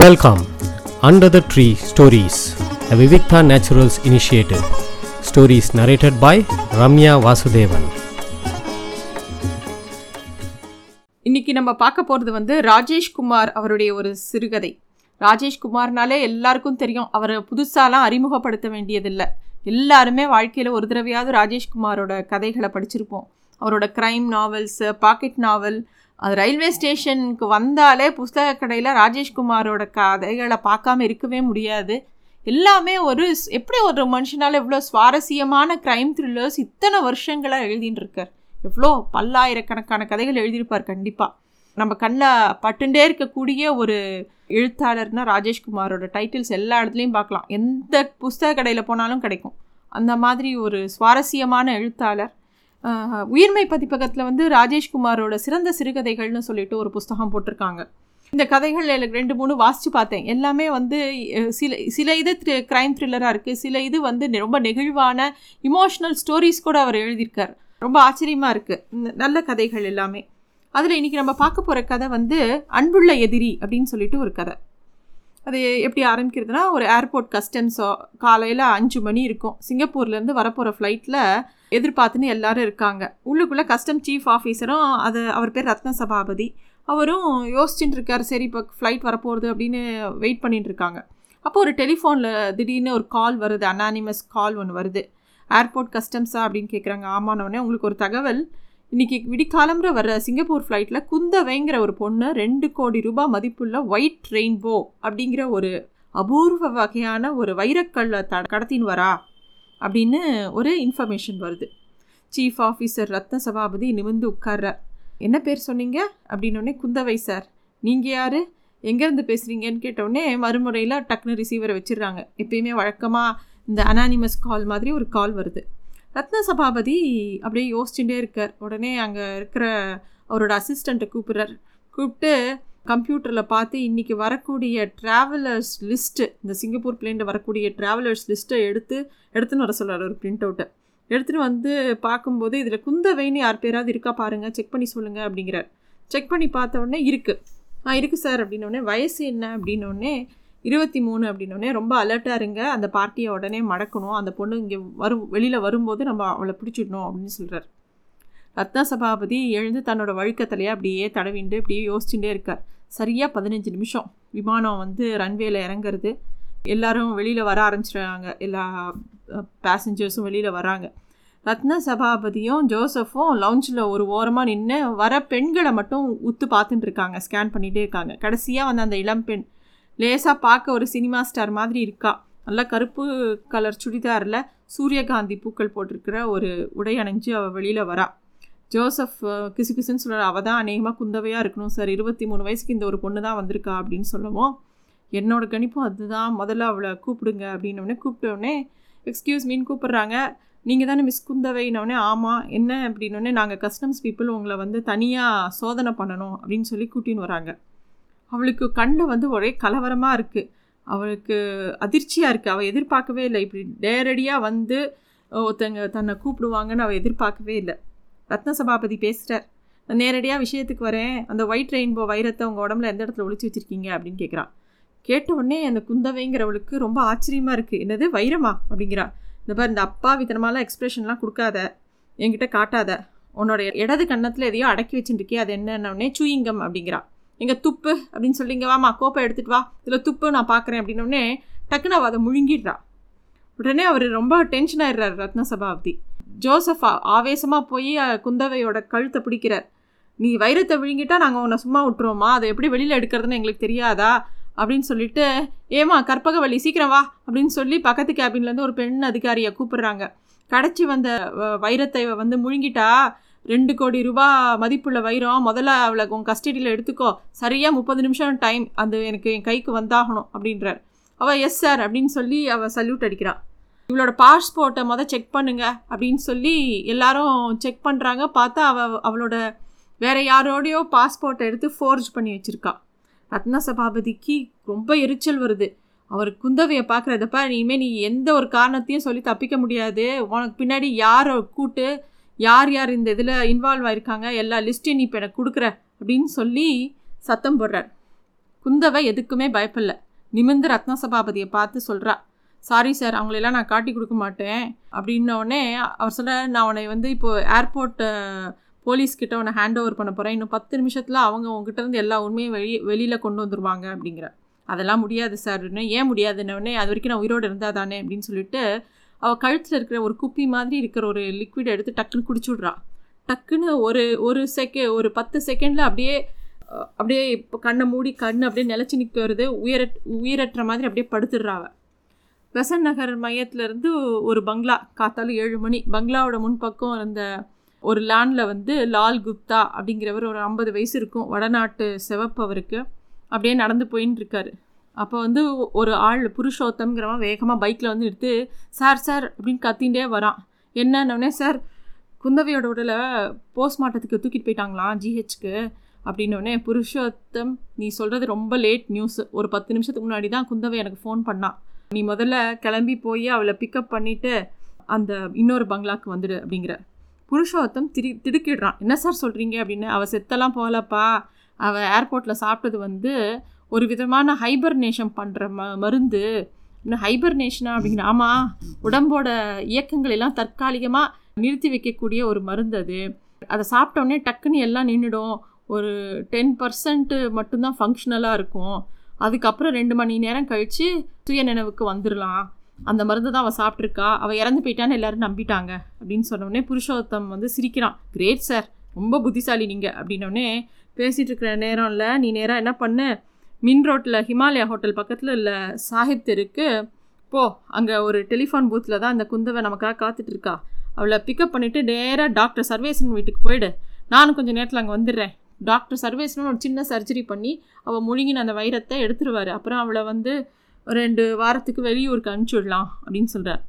Welcome under the tree stories a Vivikta naturals initiative Stories narrated by Ramya Vasudevan இன்னைக்கு நம்ம பார்க்க போகிறது வந்து ராஜேஷ்குமார் அவருடைய ஒரு சிறுகதை. ராஜேஷ்குமார்னாலே எல்லாருக்கும் தெரியும் அவரை புதுசாலாம் அறிமுகப்படுத்த வேண்டியதில்லை. எல்லாருமே வாழ்க்கையில் ஒரு தடவையாவது ராஜேஷ்குமாரோட கதைகளை படிச்சிருப்போம். அவரோட க்ரைம் நாவல்ஸு பாக்கெட் நாவல் அது ரயில்வே ஸ்டேஷனுக்கு வந்தாலே புஸ்தக கடையில் ராஜேஷ்குமாரோட கதைகளை பார்க்காம இருக்கவே முடியாது. எல்லாமே ஒரு எப்படி ஒரு மனுஷனால் எவ்வளோ சுவாரஸ்யமான க்ரைம் த்ரில்லர்ஸ் இத்தனை வருஷங்களாக எழுதின்னு இருக்கார் எவ்வளோ பல்லாயிரக்கணக்கான கதைகள் எழுதியிருப்பார் கண்டிப்பாக நம்ம கண்ணில் பட்டுண்டே இருக்கக்கூடிய ஒரு எழுத்தாளர்னா ராஜேஷ்குமாரோட டைட்டில்ஸ் எல்லா இடத்துலையும் பார்க்கலாம். எந்த புஸ்தக கடையில் போனாலும் கிடைக்கும். அந்த மாதிரி ஒரு சுவாரஸ்யமான எழுத்தாளர். உயிர்மை பதிப்பகத்தில் வந்து ராஜேஷ்குமாரோட சிறந்த சிறுகதைகள்னு சொல்லிட்டு ஒரு புஸ்தகம் போட்டிருக்காங்க. இந்த கதைகள் எனக்கு ரெண்டு மூணு வாசித்து பார்த்தேன். எல்லாமே வந்து சில சில இது த்ரி க்ரைம் த்ரில்லராக இருக்குது சில இது வந்து நெ- ரொம்ப நெகிழ்வான இமோஷ்னல் ஸ்டோரிஸ் கூட அவர் எழுதியிருக்கார். ரொம்ப ஆச்சரியமாக இருக்குது நல்ல கதைகள் எல்லாமே. அதில் இன்றைக்கி நம்ம பார்க்க போகிற கதை வந்து அன்புள்ள எதிரி அப்படின்னு சொல்லிட்டு ஒரு கதை. அது எப்படி ஆரம்பிக்கிறதுனா ஒரு ஏர்போர்ட் கஸ்டம்ஸோ காலையில் அஞ்சு மணி இருக்கும். சிங்கப்பூர்லேருந்து வரப்போகிற ஃப்ளைட்டில் எதிர்பார்த்துன்னு எல்லாரும் இருக்காங்க. உள்ளுக்குள்ளே கஸ்டம் சீஃப் ஆஃபீஸரும் அது அவர் பேர் ரத்ன சபாபதி அவரும் யோசிச்சுட்டு இருக்கார் சரி இப்போ ஃப்ளைட் வரப்போகிறது அப்படின்னு வெயிட் பண்ணிட்டு இருக்காங்க. அப்போ ஒரு டெலிஃபோனில் திடீர்னு ஒரு கால் வருது அனானிமஸ் கால் ஒன்று வருது. ஏர்போர்ட் கஸ்டம்ஸா அப்படின்னு கேட்குறாங்க ஆமானவனே உங்களுக்கு ஒரு தகவல் இன்னைக்கு விடிக்காலம்புற வர சிங்கப்பூர் ஃப்ளைட்டில் குந்தவைங்கிற ஒரு பொண்ணு ரெண்டு கோடி ரூபாய் மதிப்புள்ள ஒயிட் ரெயின்போ அப்படிங்கிற ஒரு அபூர்வ வகையான ஒரு வைரக்கல்லை த கடத்தின்னு வரா அப்படின்னு ஒரு இன்ஃபர்மேஷன் வருது. சீஃப் ஆஃபீஸர் ரத்ன சபாபதி நிமிர்ந்து உட்கார்றார் என்ன பேர் சொன்னீங்க? அப்படின்னோடனே குந்தவை சார் நீங்கள் யார்? எங்கேருந்து பேசுகிறீங்கன்னு கேட்டோடனே மறுமுறையில் டக்குன்னு ரிசீவரை வச்சிடுறாங்க. எப்பயுமே வழக்கமாக இந்த அனானிமஸ் கால் மாதிரி ஒரு கால் வருது. ரத்ன சபாபதி அப்படியே யோசிச்சுட்டே இருக்கார். உடனே அங்கே இருக்கிற அவரோட அசிஸ்டண்ட்டை கூப்பிட்றார். கூப்பிட்டு கம்ப்யூட்டரில் பார்த்து இன்றைக்கி வரக்கூடிய ட்ராவலர்ஸ் லிஸ்ட்டு இந்த சிங்கப்பூர் பிளேனில் வரக்கூடிய ட்ராவலர்ஸ் லிஸ்ட்டை எடுத்து எடுத்துன்னு வர சொல்கிறார் ஒரு பிரிண்ட் அவுட்டை எடுத்துகிட்டு வந்து பார்க்கும்போது இதில் குந்தவைன்னு யார் பேராவது இருக்கா பாருங்கள் செக் பண்ணி சொல்லுங்கள் அப்படிங்கிறார். செக் பண்ணி பார்த்த உடனே இருக்குது ஆ இருக்குது சார் அப்படின்னோடனே வயசு என்ன அப்படின்னோடனே இருபத்தி மூணு அப்படின்னோடனே ரொம்ப அலர்ட்டாக இருங்க. அந்த பார்ட்டியை உடனே மடக்கணும். அந்த பொண்ணு இங்கே வரும் வெளியில் வரும்போது நம்ம அவளை பிடிச்சிடணும் அப்படின்னு சொல்கிறார் ரத்ன சபாபதி எழுந்து தன்னோட வழுக்கத்திலேயே அப்படியே தடவிண்டு இப்படியே யோசிச்சுட்டே இருக்கார். சரியாக பதினஞ்சு நிமிஷம். விமானம் வந்து ரன்வேல இறங்குறது. எல்லாரும் வெளியில் வர ஆரம்பிச்சிடுறாங்க. எல்லா பேசஞ்சர்ஸும் வெளியில் வராங்க. ரத்ன சபாபதியும் ஜோசஃபும் லவுஞ்சில் ஒரு ஓரமாக நின்று வர பெண்களை மட்டும் உத்து பார்த்துட்டு இருக்காங்க. ஸ்கேன் பண்ணிகிட்டே இருக்காங்க. கடைசியாக வந்து அந்த இளம் பெண் லேசாக பார்க்க ஒரு சினிமா ஸ்டார் மாதிரி இருக்கா. நல்லா கருப்பு கலர் சுடிதாரில் சூரியகாந்தி பூக்கள் போட்டிருக்கிற ஒரு உடை அணிஞ்சு அவள் வெளியில் வரா. ஜோசப் கிசு கிசுன்னு சொல்கிற அவள் தான் அநேகமாக குந்தவையாக இருக்கணும். சார் இருபத்தி மூணு வயசுக்கு இந்த ஒரு பொண்ணு தான் வந்திருக்கா? அப்படின்னு சொல்லவும். என்னோட கணிப்பும் அதுதான். முதல்ல அவளை கூப்பிடுங்க. அப்படின்னோடனே கூப்பிட்டோடனே எக்ஸ்கியூஸ் மீன் கூப்பிட்றாங்க. நீங்கள் தானே மிஸ் குந்தவைன்னொடனே ஆமாம் என்ன? அப்படின்னோடனே நாங்கள் கஸ்டம்ஸ் பீப்புள் உங்களை வந்து தனியாக சோதனை பண்ணணும். அப்படின்னு சொல்லி கூட்டின்னு வராங்க. அவளுக்கு கண்ணில் வந்து ஒரே கலவரமாக இருக்குது அவளுக்கு அதிர்ச்சியாக இருக்குது அவள் எதிர்பார்க்கவே இல்லை. இப்படி நேரடியாக வந்து ஒருத்தங்க தன்னை கூப்பிடுவாங்கன்னு அவள் எதிர்பார்க்கவே இல்லை. ரத்ன சபாபதி பேசுகிறார் நான் நேரடியாக விஷயத்துக்கு வரேன். அந்த ஒயிட் ரெயின்போ வைரத்தை உங்கள் உடம்புல எந்த இடத்துல ஒழிச்சு வச்சிருக்கீங்க? அப்படின்னு கேட்குறான் கேட்ட உடனே அந்த குந்தவைங்கிறவளுக்கு ரொம்ப ஆச்சரியமாக இருக்குது என்னது? வைரமா? அப்படிங்கிறா. இந்த மாதிரி இந்த அப்பாவித்தனமாலாம் எக்ஸ்பிரஷன்லாம் கொடுக்காத. என்கிட்ட காட்டாத. உன்னோட இடது கன்னத்தில் எதையோ அடக்கி வச்சுட்டுருக்கே அது என்னன்னே சூயிங்கம் அப்படிங்கிறா. எங்கள் துப்பு அப்படின்னு சொல்லி இங்கே வாமா கோப்பை எடுத்துகிட்டு வா. இதில் துப்பு நான் பார்க்குறேன் அப்படின்னோடனே டக்குன்னு அவள் அதை முழுங்கிடுறா. உடனே அவர் ரொம்ப டென்ஷன் ஆயிடுறாரு ரத்ன சபாப்தி. ஜோசப் ஆவேசமாக போய் குந்தவையோட கழுத்தை பிடிக்கிறார். நீ வைரத்தை விழுங்கிட்டா நாங்கள் உன்னை சும்மா விட்டுருவோமா அதை எப்படி வெளியில் எடுக்கிறதுன்னு எங்களுக்கு தெரியாதா? அப்படின்னு சொல்லிட்டு ஏமா கற்பகவள்ளி சீக்கிரம் வா அப்படின்னு சொல்லி பக்கத்து கேபின்லேருந்து ஒரு பெண் அதிகாரியை கூப்பிடுறாங்க. கடைச்சி வந்த வைரத்தை வந்து முழுங்கிட்டா ரெண்டு கோடி ரூபா மதிப்புள்ள வைரம் முதல்ல அவளை உன் கஸ்டடியில் எடுத்துக்கோ. சரியாக முப்பது நிமிஷம் டைம் அது எனக்கு என் கைக்கு வந்தாகணும் அப்படின்றார். அவள் எஸ் சார் அப்படின்னு சொல்லி அவள் சல்யூட் அடிக்கிறான் இவளோட பாஸ்போர்ட்டை மொதல் செக் பண்ணுங்க அப்படின்னு சொல்லி எல்லாரும் செக் பண்ணுறாங்க பார்த்தா அவ அவளோட வேற யாரோடையோ பாஸ்போர்ட்டை எடுத்து ஃபோர்ஜ் பண்ணி வச்சுருக்கா. ரத்ன சபாபதிக்கு ரொம்ப எரிச்சல் வருது. அவர் குந்தவையை பார்க்குறதப்ப இனிமேல் நீ எந்த ஒரு காரணத்தையும் சொல்லி தப்பிக்க முடியாது. உனக்கு பின்னாடி யாரை கூட்டு யார் யார் இந்த இதில் இன்வால்வ் ஆயிருக்காங்க எல்லா லிஸ்ட்டையும் நீ இப்போ எனக்கு கொடுக்குற அப்படின்னு சொல்லி சத்தம் போடுறார். குந்தவை எதுக்குமே பயப்படல. நிமிந்து ரத்ன சபாபதியை பார்த்து சொல்கிறா சாரி சார் அவங்களெல்லாம் நான் காட்டி கொடுக்க மாட்டேன். அப்படின்னோடனே அவர் சொல்ல நான் உன்னை வந்து இப்போது ஏர்போர்ட்டு போலீஸ்கிட்ட உன்னை ஹேண்ட் ஓவர் பண்ண போகிறேன் இன்னும் பத்து நிமிஷத்தில் அவங்க உங்ககிட்டருந்து எல்லா உண்மையும் வெளி வெளியில் கொண்டு வந்துருவாங்க. அப்படிங்கிற அதெல்லாம் முடியாது சார் ஏன் முடியாதுன்னொடனே அது வரைக்கும் நான் உயிரோடு இருந்தால் தானே அப்படின்னு சொல்லிட்டு அவள் கழுத்தில் இருக்கிற ஒரு குப்பி மாதிரி இருக்கிற ஒரு லிக்விட் எடுத்து டக்குன்னு குடிச்சுடுறா. டக்குன்னு ஒரு ஒரு செகண்ட் ஒரு பத்து செகண்டில் அப்படியே அப்படியே இப்போ கண்ணை மூடி கண் அப்படியே நிலச்சி நிற்கிறது உயிர உயிரற்ற மாதிரி அப்படியே படுத்துடுறா அவ. பெசன் நகர் மையத்துலேருந்து ஒரு பங்களா காத்தாலும் ஏழு மணி. பங்களாவோட முன்பக்கம் இருந்த ஒரு லேண்டில் வந்து லால் குப்தா அப்படிங்கிறவர் ஒரு ஐம்பது வயசு இருக்கும். வடநாட்டு சிவப்பு அவருக்கு. அப்படியே நடந்து போயின்னு இருக்காரு அப்போ வந்து ஒரு ஆள் புருஷோத்தம்ங்கிறவன் வேகமாக பைக்கில் வந்து எடுத்து சார் சார் அப்படின்னு கத்தின்ண்டே வரான். என்னன்னே சார் குந்தவையோட உடலை போஸ்ட்மார்ட்டத்துக்கு தூக்கிட்டு போயிட்டாங்களாம் ஜிஹெச்க்கு அப்படின்னோடனே புருஷோத்தம் நீ சொல்கிறது ரொம்ப லேட் நியூஸ் ஒரு பத்து நிமிஷத்துக்கு முன்னாடி தான் குந்தவை எனக்கு ஃபோன் பண்ணான் நீ முதல்ல கிளம்பி போய் அவளை பிக்கப் பண்ணிவிட்டு அந்த இன்னொரு பங்களாக்கு வந்துடு அப்படிங்கிற. புருஷோத்தம் திரு திடுக்கிடுறான். என்ன சார் சொல்கிறீங்க அப்படின்னு அவள் செத்தெல்லாம் போகலப்பா. அவள் ஏர்போர்ட்டில் சாப்பிட்டது வந்து ஒரு விதமான ஹைபர்னேஷன் பண்ணுற ம மருந்து. இன்னும் ஹைபர்னேஷனா அப்படிங்கிற ஆமாம் உடம்போட இயக்கங்கள் எல்லாம் தற்காலிகமாக நிறுத்தி வைக்கக்கூடிய ஒரு மருந்து அது. அதை சாப்பிட்டோடனே டக்குன்னு எல்லாம் நின்றுடும் ஒரு டென் பர்சன்ட்டு மட்டும்தான் ஃபங்க்ஷனலாக இருக்கும். அதுக்கப்புறம் ரெண்டு மணி நேரம் கழித்து சுய நினைவுக்கு வந்துடலாம் அந்த மருந்து தான் அவள் சாப்பிட்ருக்கா அவள் இறந்து போயிட்டான்னு எல்லாரும் நம்பிட்டாங்க. அப்படின்னு சொன்னோடனே புருஷோத்தம் வந்து சிரிக்கிறான். கிரேட் சார் ரொம்ப புத்திசாலி நீங்கள் அப்படின்னோடனே பேசிகிட்டு இருக்கிற இல்லை நீ நேராக என்ன பண்ணு? மின் ரோட்டில் ஹிமாலயா ஹோட்டல் பக்கத்தில் உள்ள சாஹிப் தெருக்கு போ. அங்கே ஒரு டெலிஃபோன் பூத்தில் தான் அந்த குந்தவை நமக்காக காத்துட்ருக்கா. அவளை பிக்கப் பண்ணிவிட்டு நேராக டாக்டர் சர்வேசன் வீட்டுக்கு போயிடு. நானும் கொஞ்சம் நேரத்தில் அங்கே வந்துடுறேன். டாக்டர் சர்வேசனும் ஒரு சின்ன சர்ஜரி பண்ணி அவள் முழுங்கின அந்த வைரத்தை எடுத்துருவார். அப்புறம் அவளை வந்து ரெண்டு வாரத்துக்கு வெளியூருக்கு அனுப்பிச்சி விடலாம் அப்படின்னு சொல்கிறார்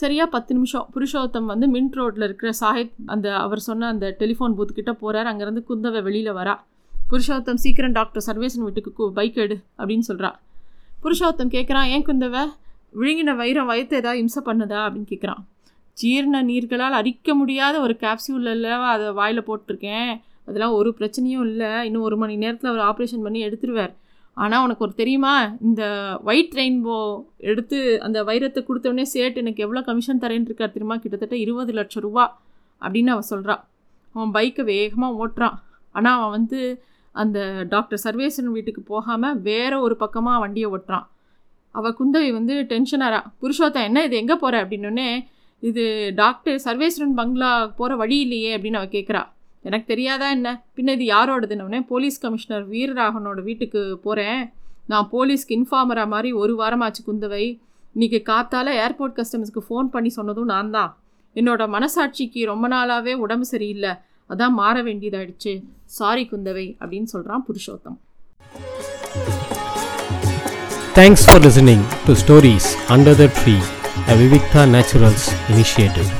சரியாக பத்து நிமிஷம். புருஷோத்தம் வந்து மின்ட் ரோட்டில் இருக்கிற சாஹிப் அந்த அவர் சொன்ன அந்த டெலிஃபோன் பூத்துக்கிட்ட போகிறார் அங்கேருந்து குந்தவை வெளியில் வரா. புருஷோத்தம் சீக்கிரம் டாக்டர் சர்வேசன் வீட்டுக்கு பைக் எடு அப்படின்னு சொல்கிறா புருஷோத்தம் கேட்குறான் ஏன் குந்தவை? விழுங்கின வைரம் வயத்தை ஏதாவது இம்சை பண்ணுதா? அப்படின்னு கேட்குறான் ஜீரண நீர்களால் அரிக்க முடியாத ஒரு கேப்சியூலில் அதை வாயில் போட்டிருக்கேன். அதெல்லாம் ஒரு பிரச்சனையும் இல்லை. இன்னும் ஒரு மணி நேரத்தில் அவர் ஆப்ரேஷன் பண்ணி எடுத்துருவார். ஆனால் உனக்கு ஒரு தெரியுமா? இந்த ஒயிட் ரெயின்போ எடுத்து அந்த வைரத்தை கொடுத்தவொடனே சேட் எனக்கு எவ்வளோ கமிஷன் தரேன்னு இருக்கார் தெரியுமா? கிட்டத்தட்ட இருபது லட்சம் ரூபா அப்படின்னு அவன் சொல்கிறான் அவன் பைக்கை வேகமாக ஓட்டுறான். ஆனால் அவன் வந்து அந்த டாக்டர் சர்வேசன் வீட்டுக்கு போகாமல் வேற ஒரு பக்கமாக வண்டியை ஓட்டுறான். அவள் குந்தவை வந்து டென்ஷனாரா புருஷோத்தா என்ன இது? எங்கே போகிற அப்படின்னோடனே இது டாக்டர் சர்வேஸ்வரன் பங்களா போகிற வழி இல்லையே அப்படின்னு அவள் கேட்குறா எனக்கு தெரியாதா என்ன? பின்ன இது யாரோடதுன்னொடனே போலீஸ் கமிஷனர் வீரராகனோட வீட்டுக்கு போகிறேன் நான் போலீஸ்க்கு இன்ஃபார்மராக மாதிரி ஒரு வாரமாச்சு குந்தவை. இன்றைக்கி காத்தால் ஏர்போர்ட் கஸ்டமர்ஸ்க்கு ஃபோன் பண்ணி சொன்னதும் நான் தான் என்னோடய மனசாட்சிக்கு ரொம்ப நாளாகவே உடம்பு சரியில்லை. அதான் மாற வேண்டியதாயிடுச்சு சாரி குந்தவை அப்படின்னு சொல்கிறான் Purushottam thanks for listening to stories under the tree a Vivikta naturals initiative